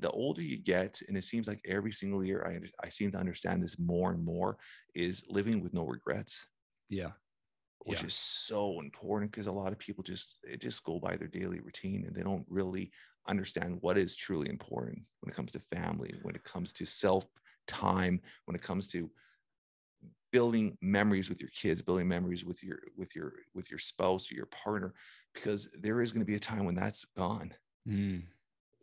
the older you get, and it seems like every single year I, I seem to understand this more and more, is living with no regrets. Yeah. Which Yeah. is so important because a lot of people just they just go by their daily routine and they don't really understand what is truly important when it comes to family, when it comes to self time, when it comes to building memories with your kids, building memories with your with your with your spouse or your partner, because there is going to be a time when that's gone Mm,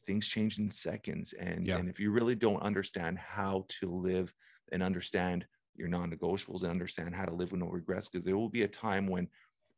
things change in seconds and Yeah. and if you really don't understand how to live and understand your non-negotiables and understand how to live with no regrets because there will be a time when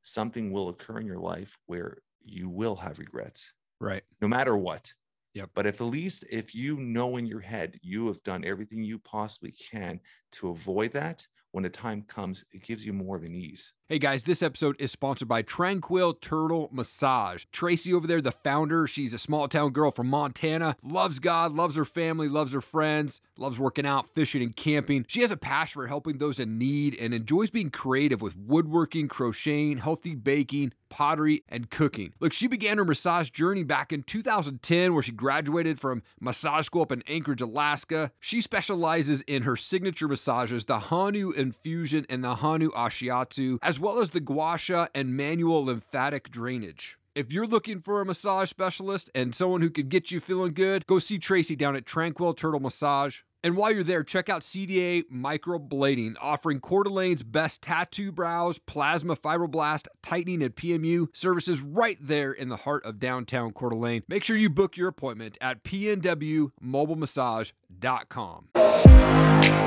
something will occur in your life where you will have regrets right. no matter what Yep. but at the least if you know in your head you have done everything you possibly can to avoid that when the time comes it gives you more of an ease Hey guys, this episode is sponsored by Tranquil Turtle Massage. Tracy over there, the founder, she's a small town girl from Montana, loves God, loves her family, loves her friends, loves working out, fishing, and camping. She has a passion for helping those in need and enjoys being creative with woodworking, crocheting, healthy baking, pottery, and cooking. Look, she began her massage journey back in 2010, where she graduated from massage school up in Anchorage, Alaska. She specializes in her signature massages, the Hanu infusion and the Hanu Ashiatsu, as well as the gua sha and manual lymphatic drainage. If you're looking for a massage specialist and someone who could get you feeling good, go see Tracy down at Tranquil Turtle Massage. And while you're there, check out CDA Microblading, offering Coeur d'Alene's best tattoo brows, plasma fibroblast, tightening, and PMU services right there in the heart of downtown Coeur d'Alene. Make sure you book your appointment at pnwmobilemassage.com.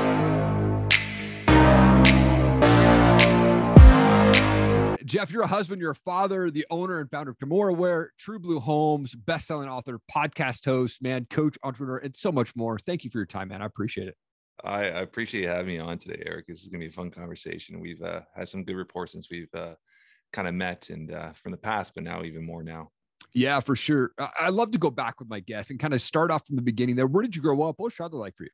Jeff, you're a husband, you're a father, the owner and founder of Kimurawear, True Blue Homes, best-selling author, podcast host, man, coach, entrepreneur, and so much more. Thank you for your time, man. I appreciate it. I, I appreciate you having me on today, Erik. This is going to be a fun conversation. We've uh, had some good reports since we've uh, kind of met and uh, from the past, but now even more now. Yeah, for sure. I, love to go back with my guests and kind of start off from the beginning there. Where did you grow up? What was childhood like for you?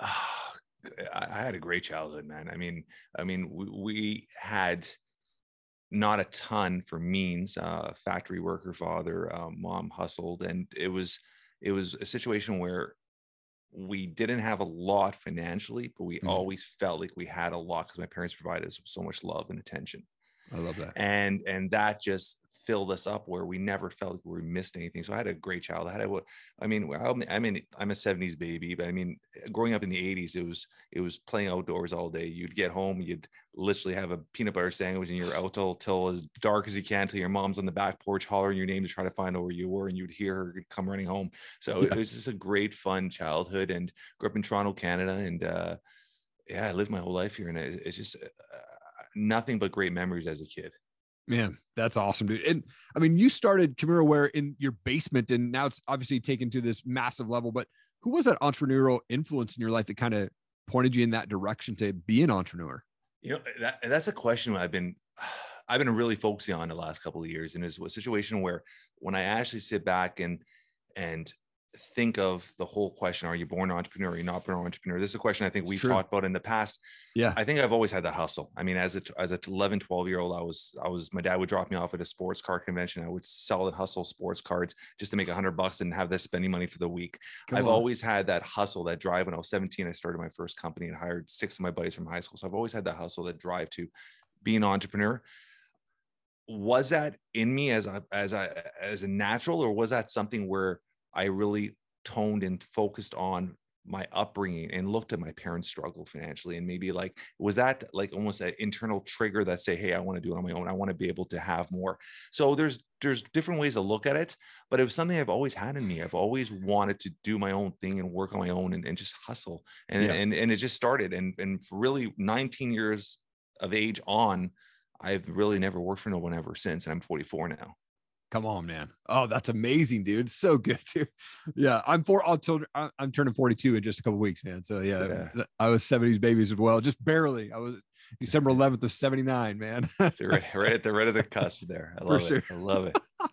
I, I had a great childhood, man. I mean, I mean, we, we had not a ton for means. Uh, factory worker father, uh, mom hustled, and it was it was a situation where we didn't have a lot financially, but we Mhm. always felt like we had a lot because my parents provided us with so much love and attention. I love that. and and that just filled us up where we never felt like we missed anything. So I had a great childhood. I had a, what- I mean, I mean, I'm a '70s baby, but I mean, growing up in the '80s, it was it was playing outdoors all day. You'd get home, you'd literally have a peanut butter sandwich, and you're out till till as dark as you can, till your mom's on the back porch hollering your name to try to find out where you were, and you'd hear her come running home. So Yeah. it was just a great, fun childhood, and grew up in Toronto, Canada, and uh, yeah, I lived my whole life here, and it, it's just uh, nothing but great memories as a kid. Man, that's awesome, dude. And I mean, you started Kimurawear in your basement, and now it's obviously taken to this massive level. But who was that entrepreneurial influence in your life that kind of pointed you in that direction to be an entrepreneur? You know, that, that's a question I've been I've been really focusing on the last couple of years, and is a situation where when I actually sit back and and think of the whole question: Are you born an entrepreneur? Are you not born an entrepreneur? This is a question I think we've talked about in the past. Yeah. I think I've always had the hustle. I mean, as a as a 11, 12 year old, I was I was my dad would drop me off at a sports car convention. I would sell and hustle sports cards just to make a hundred bucks and have that spending money for the week. Come I've on. always had that hustle, that drive. When I was 17, I started my first company and hired six of my buddies from high school. So I've always had that hustle, that drive to be an entrepreneur. Was that in me as a as a as a natural, or was that something where I really toned and focused on my upbringing and looked at my parents' struggle financially and maybe like was that like almost an internal trigger that say hey i want to do it on my own. I want to be able to have more. So there's there's different ways to look at it but it was something i've always had in me. I've always wanted to do my own thing and work on my own and, and just hustle. And, Yeah. and and it just started. And and really 19 years of age on i've really never worked for no one ever since and i'm 44 now Come on, man. Oh, that's amazing, dude. So good, dude. Yeah, I'm for. I'll tell. I- I'm turning 42 in just a couple weeks, man. So yeah, Yeah. I was 70s babies as well, just barely. I was December 11th of 79, man. right, right at the right at the cusp there i love sure. it i love it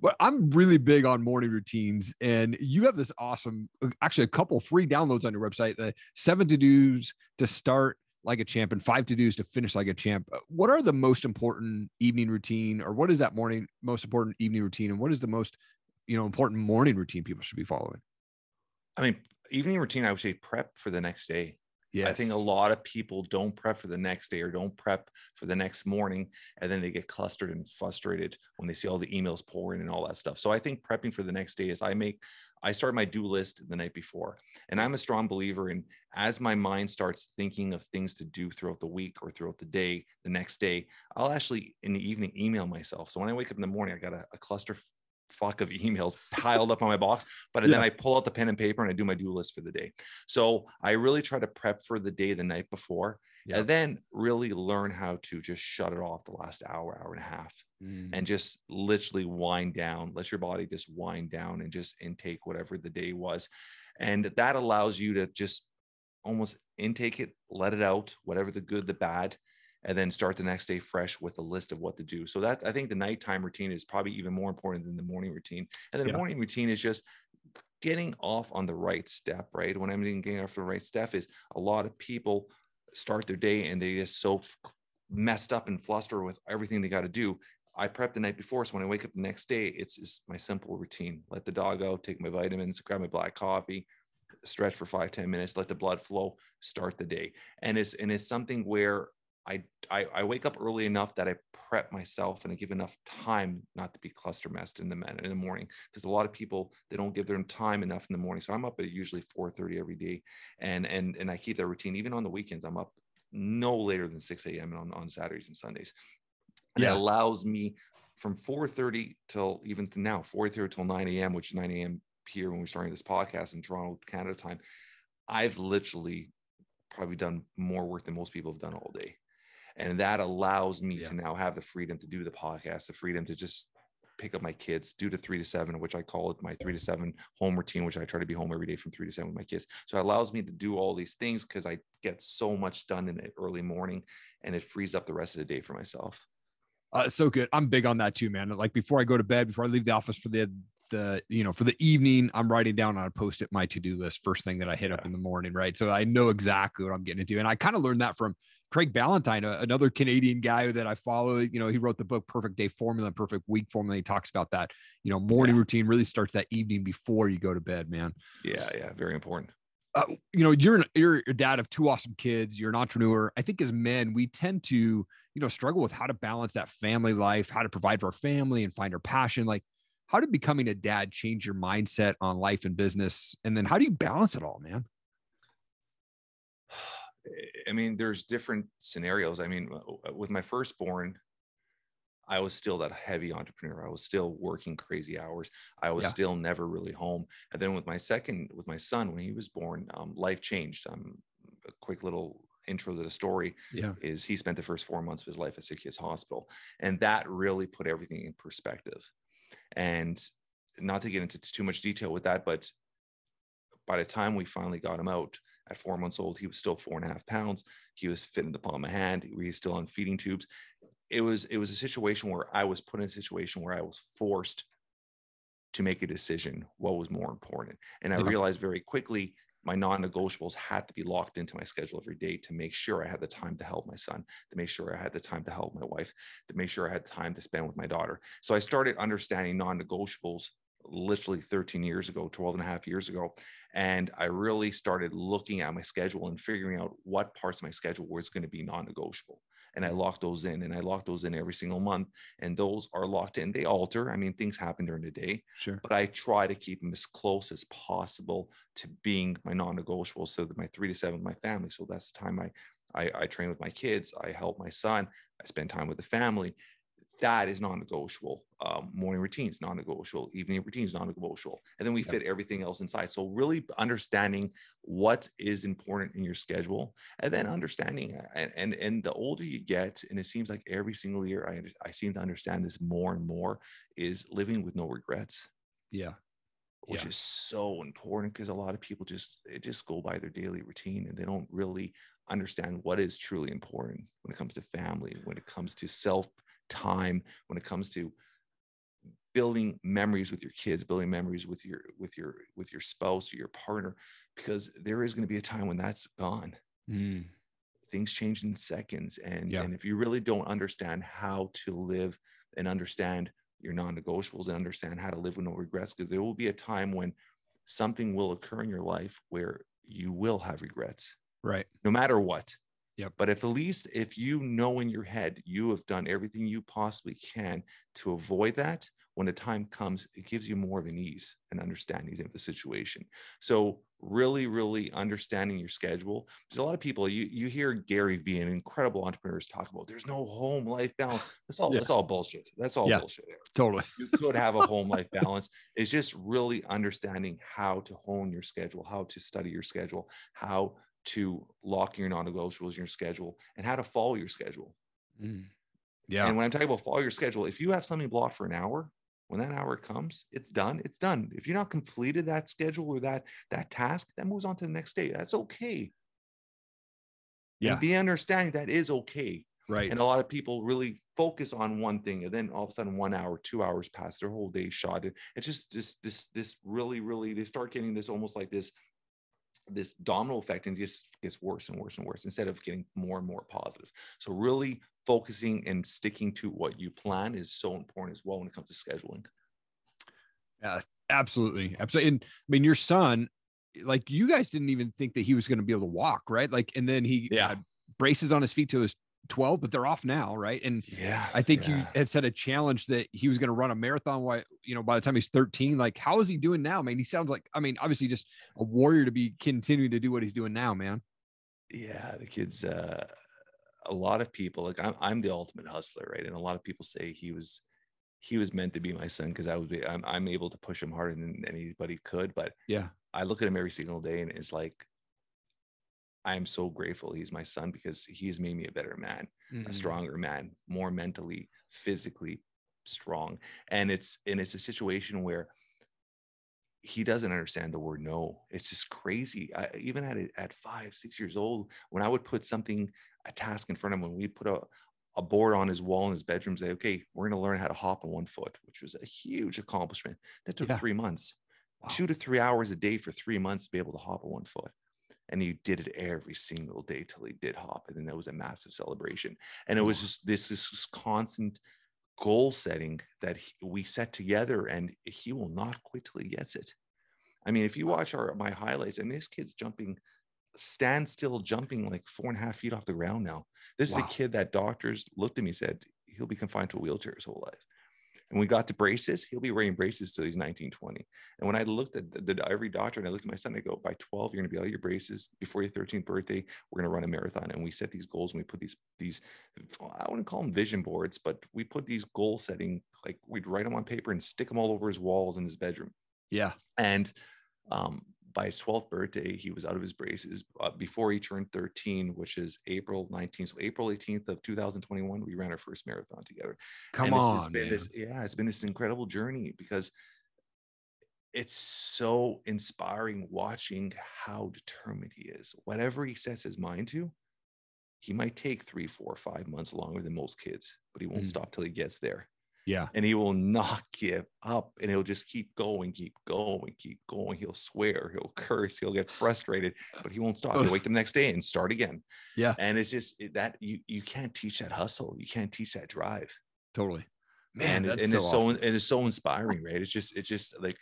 Well, I'm really big on morning routines, and you have this awesome, uh, actually, a couple free downloads on your website. The seven to dos to start like a champ, and five to dos to finish like a champ. Uh, What are the most important evening routine, or what is that morning most important evening routine, and what is the most, you know, important morning routine people should be following? I mean, evening routine, I would say prep for the next day. Yeah, I think a lot of people don't prep for the next day or don't prep for the next morning, and then they get clustered and frustrated when they see all the emails pouring and all that stuff. So I think prepping for the next day is I make I start my do list the night before, and I'm a strong believer in as my mind starts thinking of things to do throughout the week or throughout the day, the next day, I'll actually in the evening email myself. So when I wake up in the morning, I got a, a cluster fuck of emails piled up on my box, but yeah. then I pull out the pen and paper and I do my do list for the day. So I really try to prep for the day the night before yep. and then really learn how to just shut it off the last hour, hour and a half mm. and just literally wind down, let your body just wind down and just intake whatever the day was. And that allows you to just almost intake it, let it out, whatever the good, the bad, and then start the next day fresh with a list of what to do. So that I think the nighttime routine is probably even more important than the morning routine. And then yeah. the morning routine is just getting off on the right step, right? When I'm getting off the right step is a lot of people start their day and they just so messed up and flustered with everything they got to do. I prep the night before. So when I wake up the next day, it's just my simple routine. Let the dog out, take my vitamins, grab my black coffee, stretch for five ten minutes, let the blood flow, start the day. And it's and it's something where I, I, I wake up early enough that I prep myself and I give enough time not to be cluster messed in the in the morning because a lot of people they don't give their time enough in the morning. So I'm up at usually 4:30 every day, and and and I keep that routine even on the weekends. I'm up no later than 6 a.m. on on Saturdays and Sundays. And yeah. it allows me from 4:30 till even to now 4:30 till 9 a.m., which is 9 a.m. here when we're starting this podcast in Toronto, Canada time. I've literally probably done more work than most people have done all day and that allows me yeah. to now have the freedom to do the podcast the freedom to just pick up my kids do to three to seven which i call it my three to seven home routine which i try to be home every day from three to seven with my kids so it allows me to do all these things because i get so much done in the early morning and it frees up the rest of the day for myself uh, so good. I'm big on that too, man. Like before I go to bed, before I leave the office for the the you know for the evening, I'm writing down on a post-it my to-do list first thing that I hit yeah. up in the morning, right? So I know exactly what I'm getting into, and I kind of learned that from Craig Ballantyne, another Canadian guy that I follow, you know, he wrote the book Perfect Day Formula, Perfect Week Formula. He talks about that, you know, morning yeah. routine really starts that evening before you go to bed, man. Yeah, yeah, very important. Uh, you know, you're an, you're a dad of two awesome kids. You're an entrepreneur. I think as men, we tend to, you know, struggle with how to balance that family life, how to provide for our family and find our passion. Like, how did becoming a dad change your mindset on life and business? And then how do you balance it all, man? I mean, there's different scenarios. I mean, with my firstborn, I was still that heavy entrepreneur. I was still working crazy hours. I was yeah. still never really home. And then with my second, with my son, when he was born, um, life changed. Um, a quick little intro to the story yeah. is he spent the first four months of his life at Sick Kids Hospital, and that really put everything in perspective. And not to get into too much detail with that, but by the time we finally got him out, at four months old, he was still four and a half pounds. He was fit in the palm of my hand. He's still on feeding tubes. It was it was a situation where I was put in a situation where I was forced to make a decision what was more important. And I yeah. realized very quickly my non-negotiables had to be locked into my schedule every day to make sure I had the time to help my son, to make sure I had the time to help my wife, to make sure I had time to spend with my daughter. So I started understanding non-negotiables literally 13 years ago, 12 and a half years ago. And I really started looking at my schedule and figuring out what parts of my schedule was going to be non negotiable. And I mm. locked those in and I locked those in every single month. And those are locked in. They alter. I mean, things happen during the day. Sure. But I try to keep them as close as possible to being my non negotiable so that my three to seven, my family. So that's the time I, I, I train with my kids. I help my son. I spend time with the family that is non-negotiable. Um, morning routines non-negotiable, evening routines non-negotiable, and then we fit everything else inside. So really understanding what is important in your schedule, and then understanding and and, and the older you get, and it seems like every single year I I seem to understand this more and more is living with no regrets. Yeah. Which yeah. is so important because a lot of people just they just go by their daily routine and they don't really understand what is truly important when it comes to family, when it comes to self time when it comes to building memories with your kids building memories with your with your with your spouse or your partner because there is going to be a time when that's gone mm. things change in seconds and yeah. and if you really don't understand how to live and understand your non-negotiables and understand how to live with no regrets because there will be a time when something will occur in your life where you will have regrets, Right. no matter what. Yep. But at the least, if you know in your head you have done everything you possibly can to avoid that, when the time comes, it gives you more of an ease and understanding of the situation. So really, really understanding your schedule. There's a lot of people you you hear Gary Vee and incredible entrepreneurs talk about there's no home life balance. That's all Yeah. that's all bullshit. That's all Yeah. bullshit. Erik. Totally. You could have a home life balance. It's just really understanding how to hone your schedule, how to study your schedule, how to lock your non-negotiables in your schedule, and how to follow your schedule. Mm. Yeah. And when I'm talking about follow your schedule, if you have something blocked for an hour, when that hour comes, it's done. It's done. If you're not completed that schedule or that that task, that moves on to the next day. That's okay. Yeah. And be understanding that is okay. right. And a lot of people really focus on one thing, and then all of a sudden, one hour, two hours pass, their whole day shot. It- It's just this, this, this really, really. They start getting this almost like this, this domino effect, and just gets worse and worse and worse instead of getting more and more positive. So really focusing and sticking to what you plan is so important as well when it comes to scheduling. Yeah, absolutely. Absolutely. And I mean, your son, like you guys didn't even think that he was going to be able to walk, right? Like, and then he Yeah. had braces on his feet till his 12, but they're off now, right? And Yeah, I think you had set a challenge that he was going to run a marathon. Why, you know, by the time he's 13, like, how is he doing now, man? He sounds like, I mean, obviously just a warrior to be continuing to do what he's doing now, man. yeah the kids uh a lot of people like I'm, I'm the ultimate hustler right and a lot of people say he was he was meant to be my son because i would be I'm, I'm able to push him harder than anybody could but Yeah. i look at him every single day and it's like i am so grateful he's my son because he has made me a better man Mm-hmm. a stronger man more mentally physically strong and it's and it's a situation where he doesn't understand the word no it's just crazy I, even at at five six years old when i would put something a task in front of him when we put a a board on his wall in his bedroom say okay we're going to learn how to hop on one foot which was a huge accomplishment that took Yeah. three months Wow. two to three hours a day for three months to be able to hop on one foot and he did it every single day till he did hop and then that was a massive celebration. And it was just this this constant goal setting that he, we set together and he will not quit till he gets it. I mean if you watch our my highlights and this kid's jumping stand still jumping like four and a half feet off the ground now. This is a kid that doctors looked at me and said he'll be confined to a wheelchair his whole life and we got to braces he'll be wearing braces till he's 19 20 and when i looked at the, the, every doctor and i looked at my son i go by 12 you're going to be out of your braces before your 13th birthday we're going to run a marathon. And we set these goals and we put these these i wouldn't call them vision boards but we put these goal setting like we'd write them on paper and stick them all over his walls in his bedroom. Yeah. and um, by his 12th birthday, he was out of his braces. Uh, before he turned 13, which is April 19th, so April 18th of 2021, we ran our first marathon together. Come And on. been man. this, yeah, it's been this incredible journey because it's so inspiring watching how determined he is. Whatever he sets his mind to, he might take three, four, five months longer than most kids, but he won't Mm. stop till he gets there Yeah. and he will not give up and he'll just keep going keep going keep going he'll swear he'll curse he'll get frustrated but he won't stop he'll wake the next day and start again Yeah. and it's just that you you can't teach that hustle you can't teach that drive Totally. Man, and, and so it's so awesome. it is so inspiring right it's just it's just like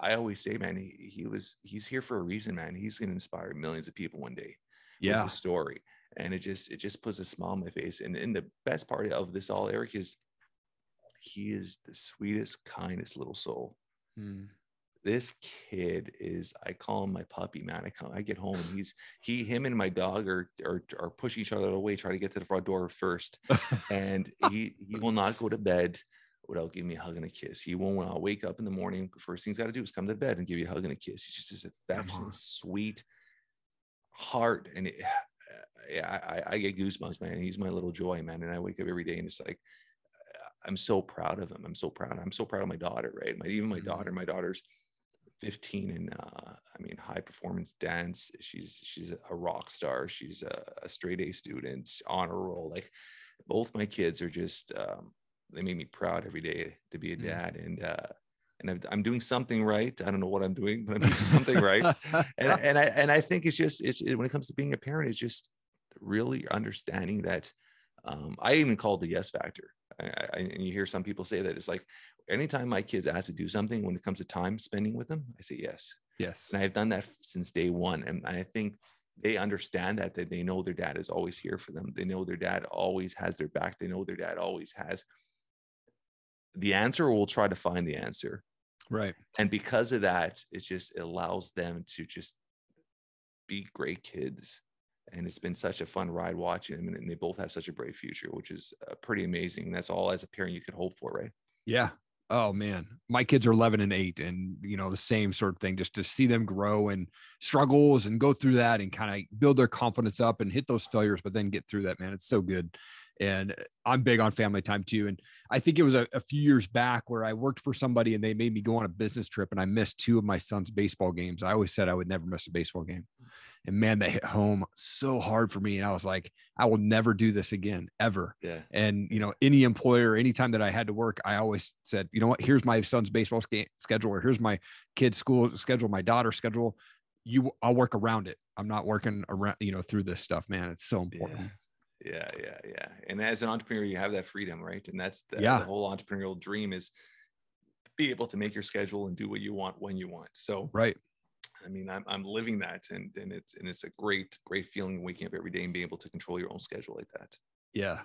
i always say man he, he was he's here for a reason man he's going to inspire millions of people one day Yeah. his story and it just it just puts a smile on my face and, and the best part of this all erik is he is the sweetest kindest little soul. Mm. this kid is i call him my puppy man. I come i get home and he's he him and my dog are are, are pushing each other away trying to get to the front door first. And he he will not go to bed without giving me a hug and a kiss. He won't when i wake up in the morning the first thing he's got to do is come to bed and give you a hug and a kiss. He's just this on. affectionate sweet heart. And it, yeah, I, I get goosebumps man. He's my little joy man. And i wake up every day and it's like i'm so proud of him i'm so proud i'm so proud of my daughter right my even my Mhm. daughter my daughter's 15 and uh, I mean high performance dance. She's she's a rock star. She's a, a straight A student, honor roll. Like both my kids are just um, they make me proud every day to be a Mm. dad and uh, and I've, I'm doing something right. I don't know what I'm doing, but I'm doing something right. And and I and I think it's just it's when it comes to being a parent, it's just really understanding that. Um, I even call it the yes factor. I, I, and you hear some people say that it's like anytime my kids ask to do something when it comes to time spending with them, I say yes. Yes. And I've done that since day one. And, I think they understand that, that they know their dad is always here for them. They know their dad always has their back. They know their dad always has the answer or will try to find the answer. Right. And because of that, it just allows them to just be great kids. And it's been such a fun ride watching them. And they both have such a bright future, which is uh, pretty amazing. That's all as a parent you could hope for, right? Yeah. Oh man, my kids are 11 and 8 and you know the same sort of thing just to see them grow and struggles and go through that and kind of build their confidence up and hit those failures but then get through that man it's so good and I'm big on family time too. And I think it was a, a, few years back where I worked for somebody and they made me go on a business trip and I missed two of my son's baseball games. I always said I would never miss a baseball game. And man, that hit home so hard for me. And I was like, I will never do this again, ever. Yeah. And, you know, any employer, anytime that I had to work, I always said, you know what, here's my son's baseball schedule, or here's my kid's school schedule, my daughter's schedule. You, I'll work around it. I'm not working around, you know, through this stuff, man. It's so important. Yeah yeah yeah yeah. And as an entrepreneur you have that freedom right? And that's the, yeah. the whole entrepreneurial dream is to be able to make your schedule and do what you want when you want. So right. I mean i'm, I'm living that and and it's and it's a great great feeling waking up every day and being able to control your own schedule like that. Yeah.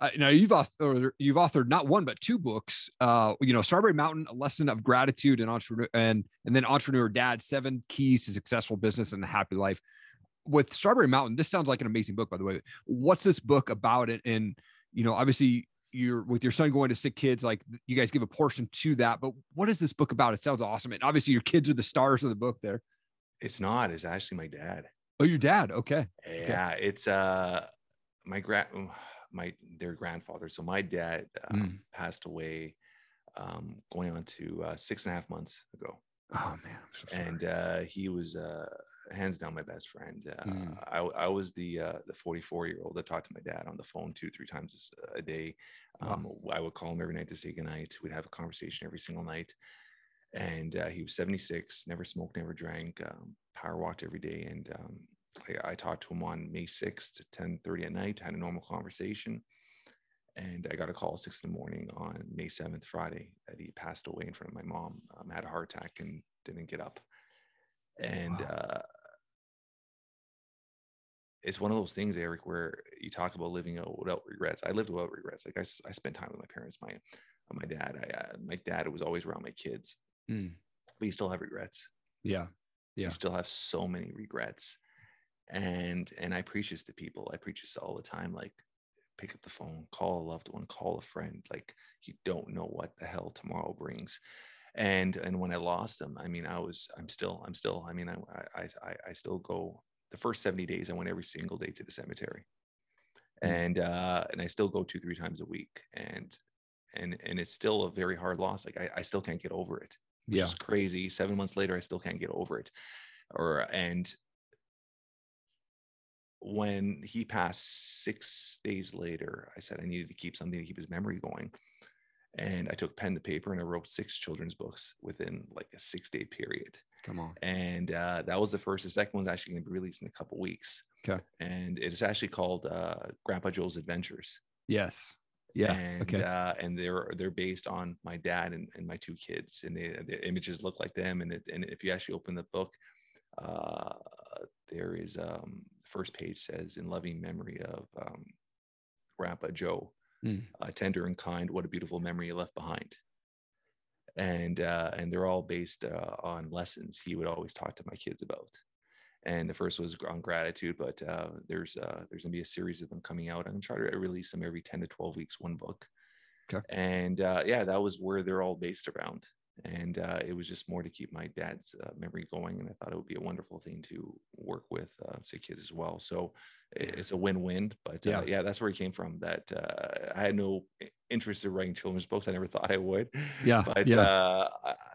Uh, now you've authored you've authored not one but two books. Uh, you know, Strawberry Mountain, a lesson of gratitude and entrepreneur, and and then Entrepreneur Dad, seven keys to successful business and a happy life with Strawberry Mountain, this sounds like an amazing book, by the way. What's this book about it? And you know, obviously you're with your son going to sick kids, like you guys give a portion to that. But what is this book about? It sounds awesome. And obviously your kids are the stars of the book there. It's not, it's actually my dad. Oh, your dad. Okay. Yeah. Okay. It's uh my grand my their grandfather. So my dad uh, mm. passed away um going on to uh, six and a half months ago. Oh man, so and uh he was uh hands down my best friend. Uh, mm. I, I was the uh, the 44 year old that talked to my dad on the phone two three times a day. Um, wow. I would call him every night to say goodnight. We'd have a conversation every single night. And uh, he was 76, never smoked, never drank, um, power walked every day. And um, I, I, talked to him on May 6th, 10:30 at night, had a normal conversation. And I got a call six in the morning on May 7th, Friday, that he passed away in front of my mom, um, had a heart attack and didn't get up. And wow. uh, it's one of those things, Erik, where you talk about living without regrets. I lived without regrets. Like I, I spent time with my parents, my my dad. I uh, my dad was always around my kids, mm. but you still have regrets. Yeah, yeah. You still have so many regrets, and and I preach this to people. I preach this all the time. Like, pick up the phone, call a loved one, call a friend. Like, you don't know what the hell tomorrow brings. And and when I lost them, I mean, I was I'm still I'm still I mean I I I, I still go the first 70 days, I went every single day to the cemetery. Mm. And uh, and I still go two, three times a week. And and and it's still a very hard loss. Like I, I still can't get over it. Which yeah. is crazy. Seven months later, I still can't get over it. Or and when he passed six days later, I said I needed to keep something to keep his memory going. And I took pen to paper and I wrote six children's books within like a six day period. Come on. And uh, that was the first. The second one's actually going to be released in a couple weeks. Okay. And it's actually called uh, Grandpa Joe's Adventures. Yes. Yeah. And okay. uh, and they're they're based on my dad and, and my two kids, and they, the images look like them. And it, and if you actually open the book, uh, there is um, first page says in loving memory of um, Grandpa Joe, mm. tender and kind. What a beautiful memory you left behind and uh, and they're all based uh, on lessons he would always talk to my kids about. And the first was on gratitude, but uh, there's uh, there's gonna be a series of them coming out. I'm gonna try to release them every 10 to 12 weeks, one book. Okay. And uh, yeah, that was where they're all based around. And uh, it was just more to keep my dad's memory going. And I thought it would be a wonderful thing to work with, say, kids as well. So it's a win-win but uh, yeah. yeah that's where it came from that uh, i had no interest in writing children's books i never thought i would yeah but yeah. Uh,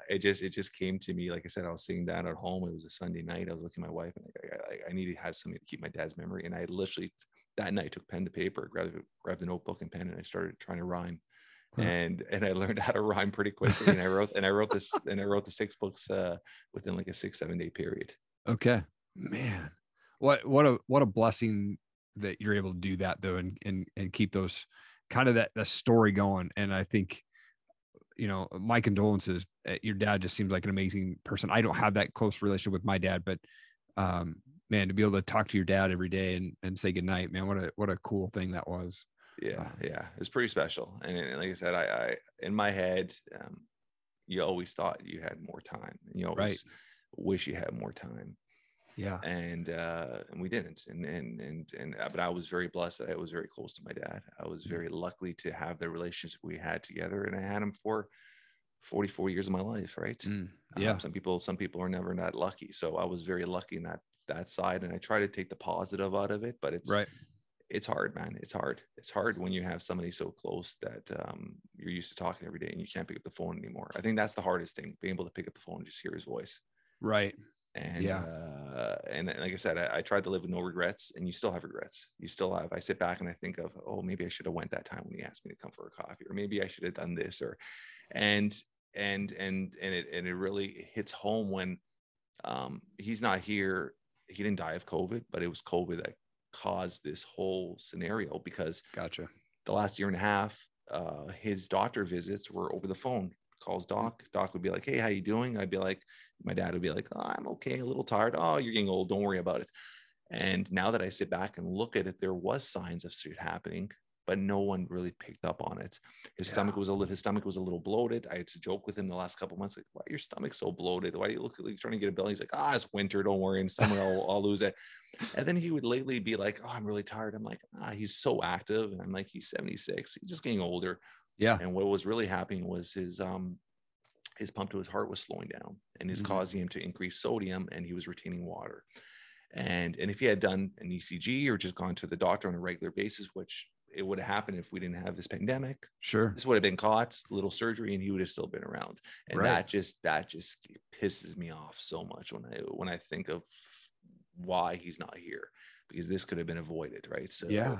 it just it just came to me like i said i was sitting down at home it was a sunday night i was looking at my wife and I, I, I need to have something to keep my dad's memory and i literally that night took pen to paper grabbed, grabbed a notebook and pen and i started trying to rhyme huh. and and i learned how to rhyme pretty quickly and i wrote and i wrote this and i wrote the six books uh, within like a six seven day period okay man what what a what a blessing that you're able to do that though and and and keep those kind of that that story going and i think you know, my condolences. Uh, your dad just seems like an amazing person. I don't have that close relationship with my dad, but um, man, to be able to talk to your dad every day and, and say goodnight, man, what a what a cool thing that was. Yeah, um, yeah, it's pretty special. And, and, like I said, I, I in my head, um, you always thought you had more time. And you always right. wish you had more time. Yeah. And uh, and we didn't. And and and and uh, but I was very blessed that I was very close to my dad. I was mm. very lucky to have the relationship we had together, and I had him for 44 years of my life, right? Mm, yeah. Um, some people, some people are never that lucky. So I was very lucky in that that side, and I try to take the positive out of it. But it's right. It's hard, man. It's hard. It's hard when you have somebody so close that um, you're used to talking every day and you can't pick up the phone anymore. I think that's the hardest thing: being able to pick up the phone and just hear his voice. Right. And yeah, uh, and like I said, I, I, tried to live with no regrets, and you still have regrets. You still have. I sit back and I think of, oh, maybe I should have went that time when he asked me to come for a coffee, or maybe I should have done this, or, and and and and it and it really hits home when um, he's not here. He didn't die of COVID, but it was COVID that caused this whole scenario because gotcha. The last year and a half, uh, his doctor visits were over the phone. Calls doc. Doc would be like, "Hey, how you doing?" I'd be like, my dad would be like, oh, "I'm okay, a little tired." Oh, you're getting old. Don't worry about it. And now that I sit back and look at it, there was signs of shit happening but no one really picked up on it. His yeah. stomach was a little, his stomach was a little bloated. I had to joke with him the last couple months, like, why your stomach so bloated? Why do you look like you're trying to get a belly? He's like, ah, it's winter. Don't worry. In summer, I'll, I'll lose it. And then he would lately be like, oh, I'm really tired. I'm like, ah, he's so active. And I'm like, he's 76. He's just getting older. Yeah. And what was really happening was his, um, his pump to his heart was slowing down and is mm-hmm. causing him to increase sodium and he was retaining water. And, and if he had done an ECG or just gone to the doctor on a regular basis, which it would have happened if we didn't have this pandemic. Sure. This would have been caught, little surgery, and he would have still been around. And right. that just that just pisses me off so much when I when I think of why he's not here because this could have been avoided, right? So yeah.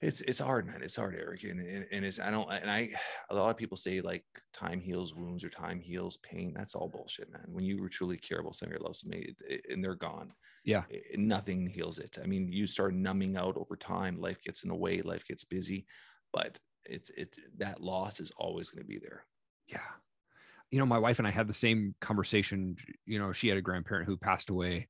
It's it's hard, man. It's hard, Erik, and, and and it's I don't and I a lot of people say like time heals wounds or time heals pain. That's all bullshit, man. When you truly care about somebody you love somebody and they're gone, yeah it, nothing heals it i mean you start numbing out over time life gets in the way life gets busy but it's it that loss is always going to be there yeah you know my wife and i had the same conversation you know she had a grandparent who passed away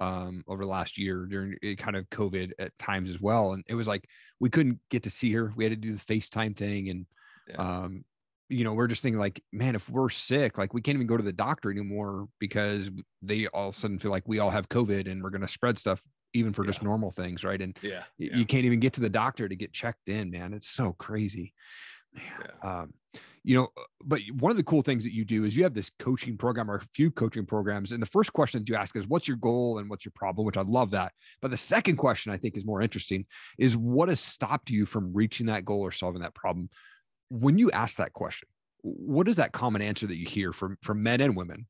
um, over the last year during eh, kind of covid at times as well and it was like we couldn't get to see her we had to do the facetime thing and yeah. um, you know, we're just thinking like, man, if we're sick, like we can't even go to the doctor anymore because they all of a sudden feel like we all have COVID and we're going to spread stuff even for yeah. just normal things. Right. And yeah, yeah, you can't even get to the doctor to get checked in, man. It's so crazy. Yeah. Um, you know, uh, but one of the cool things that you do is you have this coaching program or a few coaching programs. And the first question that you ask is, what's your goal and what's your problem? Which I love that. But the second question I think is more interesting is what has stopped you from reaching that goal or solving that problem? when you ask that question, what is that common answer that you hear from from men and women?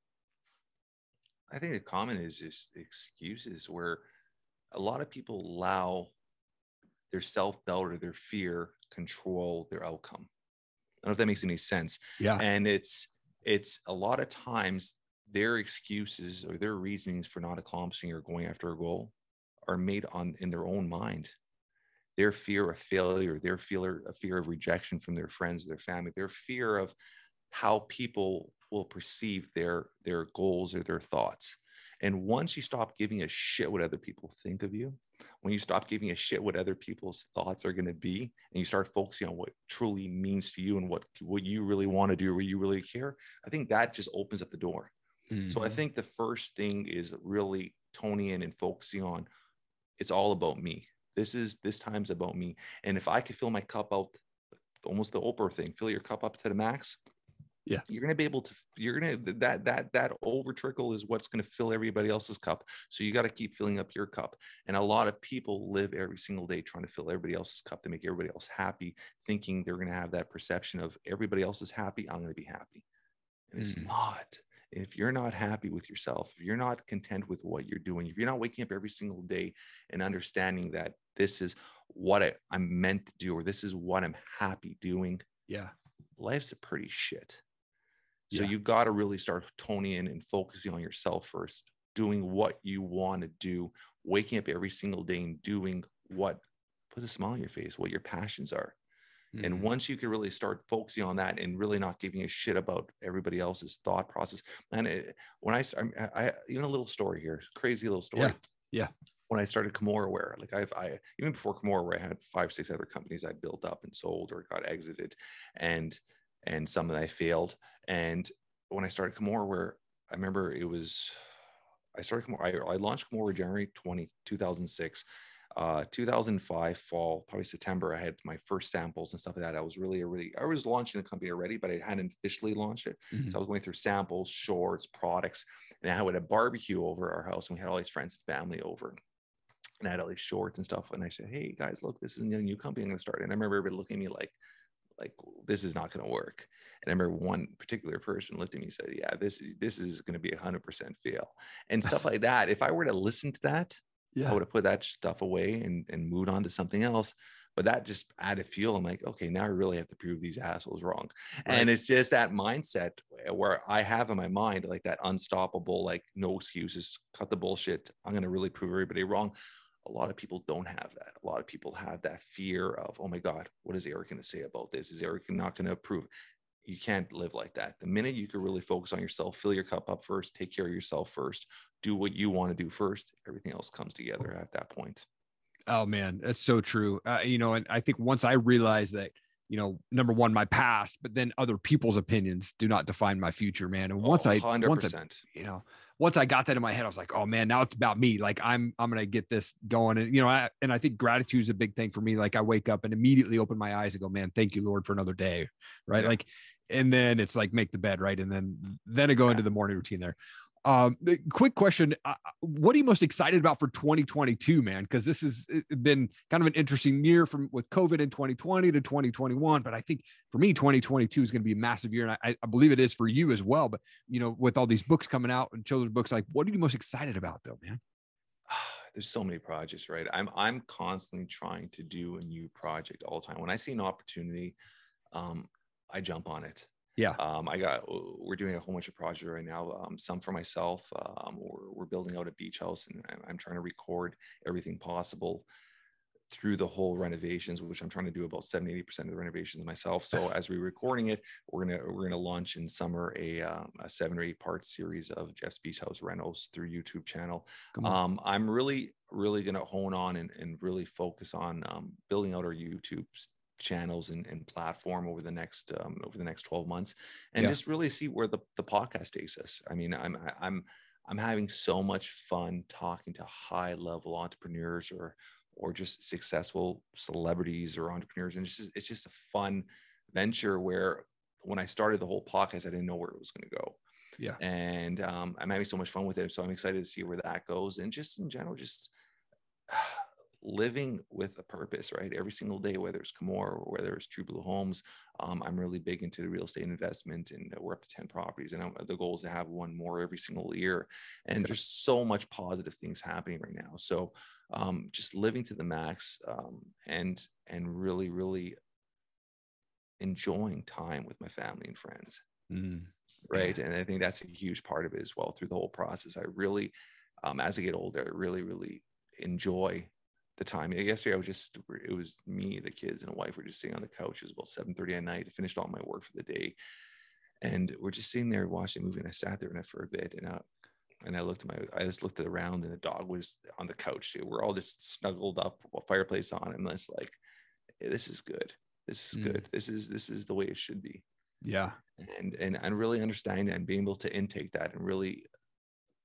I think the common is just excuses where a lot of people allow their self doubt or their fear control their outcome. I don't know if that makes any sense. Yeah. And it's it's a lot of times their excuses or their reasonings for not accomplishing or going after a goal are made on in their own mind their fear of failure, their fear, a fear of rejection from their friends, their family, their fear of how people will perceive their their goals or their thoughts. And once you stop giving a shit what other people think of you, when you stop giving a shit what other people's thoughts are going to be, and you start focusing on what truly means to you and what what you really want to do what you really care, I think that just opens up the door. Mm-hmm. So I mm-hmm. think the first thing is really toning in and focusing on it's all about me. This is this time's about me. And if I could fill my cup out, almost the Oprah thing, fill your cup up to the max. Yeah, you're gonna be able to. You're gonna that that that over trickle is what's gonna fill everybody else's cup. So you got to keep filling up your cup. And a lot of people live every single day trying to fill everybody else's cup to make everybody else happy, thinking they're gonna have that perception of everybody else is happy. I'm gonna be happy, and it's mm. not if you're not happy with yourself, if you're not content with what you're doing, if you're not waking up every single day and understanding that this is what I, am meant to do or this is what I'm happy doing, yeah, life's a pretty shit. So yeah. you got to really start toning in and focusing on yourself first, doing what you want to do, waking up every single day and doing what puts a smile on your face, what your passions are. And Mhm. once you can really start focusing on that and really not giving a shit about everybody else's thought process, and it, when I, I, I even a little story here, crazy little story. Yeah, yeah. When I started Kimurawear, like I've, I even before Kimurawear, I had five, six other companies I built up and sold or got exited, and and some that I failed. And when I started Kimurawear, I remember it was I started Kimura, I, I launched Kimurawear January 20, 2006 uh 2005 fall probably september i had my first samples and stuff like that. I was really really i was launching the company already but i hadn't officially launched it. Mhm. so i was going through samples shorts products and i had a barbecue over our house and we had all these friends and family over. And i had all these shorts and stuff and i said hey guys look this is a new company i'm going to start. And i remember everybody looking at me like like this is not going to work and i remember one particular person looked at me and said yeah this is this is going to be a 100% fail and stuff like that if i were to listen to that I would have put that stuff away and, and moved on to something else. But that just added fuel. I'm like, okay, now I really have to prove these assholes wrong. And it's just that mindset where I have in my mind like that unstoppable, like no excuses, cut the bullshit. I'm gonna really prove everybody wrong. A lot of people don't have that. A lot of people have that fear of, oh my God, what is Erik gonna say about this? Is Erik not gonna approve? You can't live like that. The minute you can really focus on yourself, fill your cup up first, take care of yourself first, do what you want to do first, everything else comes together at that point. Oh man, that's so true. Uh, you know, and I think once I realized that, you know, number one, my past, but then other people's opinions do not define my future, man. And once Oh, I, 100%. once I, you know, once I got that in my head, I was like, oh man, now it's about me. Like I'm, I'm gonna get this going, and you know, I, and I think gratitude is a big thing for me. Like I wake up and immediately open my eyes and go, man, thank you, Lord, for another day, right? Yeah. Like, and then it's like make the bed, right, and then then I go Yeah. into the morning routine there. Um, quick question: uh, What are you most excited about for 2022, man? Because this has uh, been kind of an interesting year from with COVID in 2020 to 2021. But I think for me, 2022 is going to be a massive year, and I, I believe it is for you as well. But you know, with all these books coming out and children's books, like, what are you most excited about, though, man? There's so many projects, right? I'm I'm constantly trying to do a new project all the time. When I see an opportunity, um, I jump on it. Yeah. Um, I got we're doing a whole bunch of projects right now. Um, some for myself. Um, we're, we're building out a beach house, and I'm, I'm trying to record everything possible through the whole renovations, which I'm trying to do about 70, 80 percent of the renovations myself. So as we're recording it, we're gonna we're gonna launch in summer a, um, a seven or eight part series of Jeff's Beach House Renos through YouTube channel. Um, I'm really really gonna hone on and, and really focus on um, building out our YouTube channels and, and platform over the next um, over the next 12 months and Yeah. just really see where the, the podcast takes us. I mean, I'm I'm I'm having so much fun talking to high level entrepreneurs or or just successful celebrities or entrepreneurs. And it's just it's just a fun venture where when I started the whole podcast, I didn't know where it was going to go. Yeah. And um, I'm having so much fun with it. So I'm excited to see where that goes. And just in general, just living with a purpose, right? Every single day, whether it's Kimura or whether it's TrueBlue Homes, um, I'm really big into the real estate investment, and we're up to ten properties, and I'm, the goal is to have one more every single year. And Okay. there's so much positive things happening right now. So um, just living to the max, um, and and really, really enjoying time with my family and friends Mm. right and i think that's a huge part of it as well through the whole process i really um, as i get older i really really enjoy the time yesterday i was just it was me the kids and a wife were just sitting on the couch it was about 7 30 at night i finished all my work for the day and we're just sitting there watching a movie and i sat there and I, for a bit and I, and I looked at my, I just looked around and the dog was on the couch. We're all just snuggled up, a fireplace on, and it's like, "Eh, this is good. This is Mm. good. This is this is the way it should be Yeah. and and and really understanding that and being able to intake that and really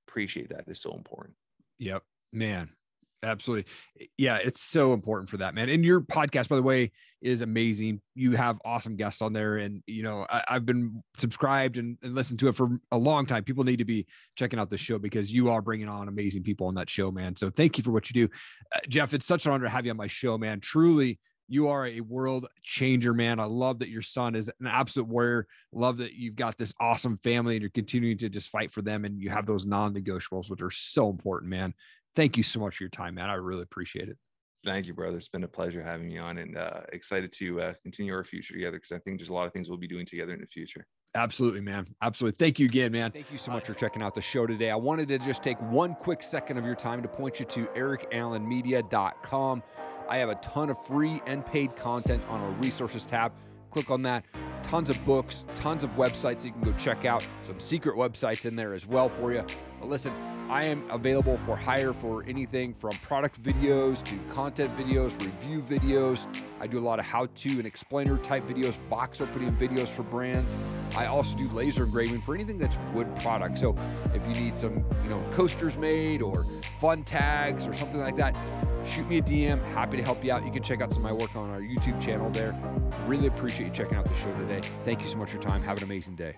appreciate that is so important. Yep, man. Absolutely. Yeah, it's so important for that, man. And your podcast, by the way, is amazing. You have awesome guests on there. And, you know, I, I've been subscribed and, and listened to it for a long time. People need to be checking out the show because you are bringing on amazing people on that show, man. So thank you for what you do. Uh, Jeff, it's such an honor to have you on my show, man. Truly, you are a world changer, man. I love that your son is an absolute warrior. Love that you've got this awesome family and you're continuing to just fight for them and you have those non negotiables, which are so important, man thank you so much for your time, man. I really appreciate it. Thank you, brother. It's been a pleasure having you on and uh, excited to uh, continue our future together because I think there's a lot of things we'll be doing together in the future. Absolutely, man. Absolutely. Thank you again, man. Thank you so much for checking out the show today. I wanted to just take one quick second of your time to point you to ericallenmedia.com. I have a ton of free and paid content on our resources tab. Click on that. Tons of books, tons of websites you can go check out. Some secret websites in there as well for you. But listen, I am available for hire for anything from product videos to content videos, review videos. I do a lot of how to and explainer type videos, box opening videos for brands. I also do laser engraving for anything that's wood product. So if you need some, you know, coasters made or fun tags or something like that, shoot me a DM. Happy to help you out. You can check out some of my work on our YouTube channel there. Really appreciate you checking out the show today. Thank you so much for your time. Have an amazing day.